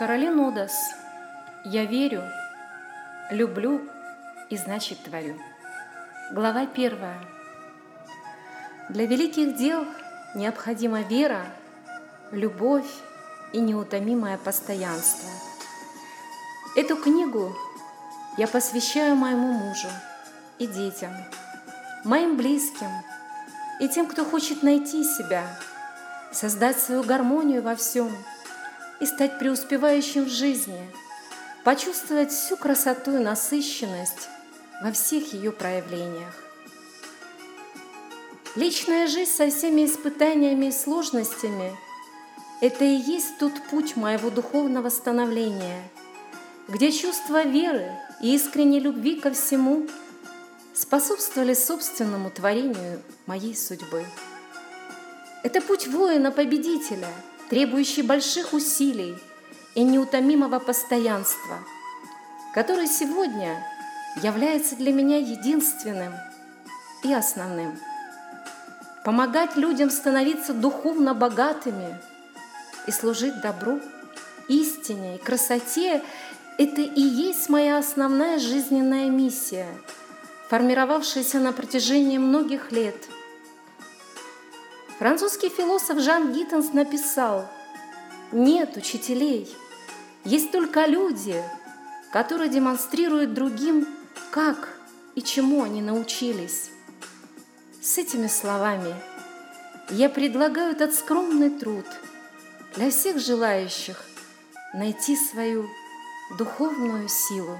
Каролин Одас. Я верю, люблю и значит творю. Глава первая. Для великих дел необходима вера, любовь и неутомимое постоянство. Эту книгу я посвящаю моему мужу и детям, моим близким и тем, кто хочет найти себя, создать свою гармонию во всем – и стать преуспевающим в жизни, почувствовать всю красоту и насыщенность во всех ее проявлениях. Личная жизнь со всеми испытаниями и сложностями – это и есть тот путь моего духовного становления, где чувство веры и искренней любви ко всему способствовали собственному творению моей судьбы. Это путь воина-победителя – требующий больших усилий и неутомимого постоянства, который сегодня является для меня единственным и основным. Помогать людям становиться духовно богатыми и служить добру, истине и красоте – это и есть моя основная жизненная миссия, формировавшаяся на протяжении многих лет – Французский философ Жан Гиттенс написал, «Нет учителей, есть только люди, которые демонстрируют другим, как и чему они научились». С этими словами я предлагаю этот скромный труд для всех желающих найти свою духовную силу.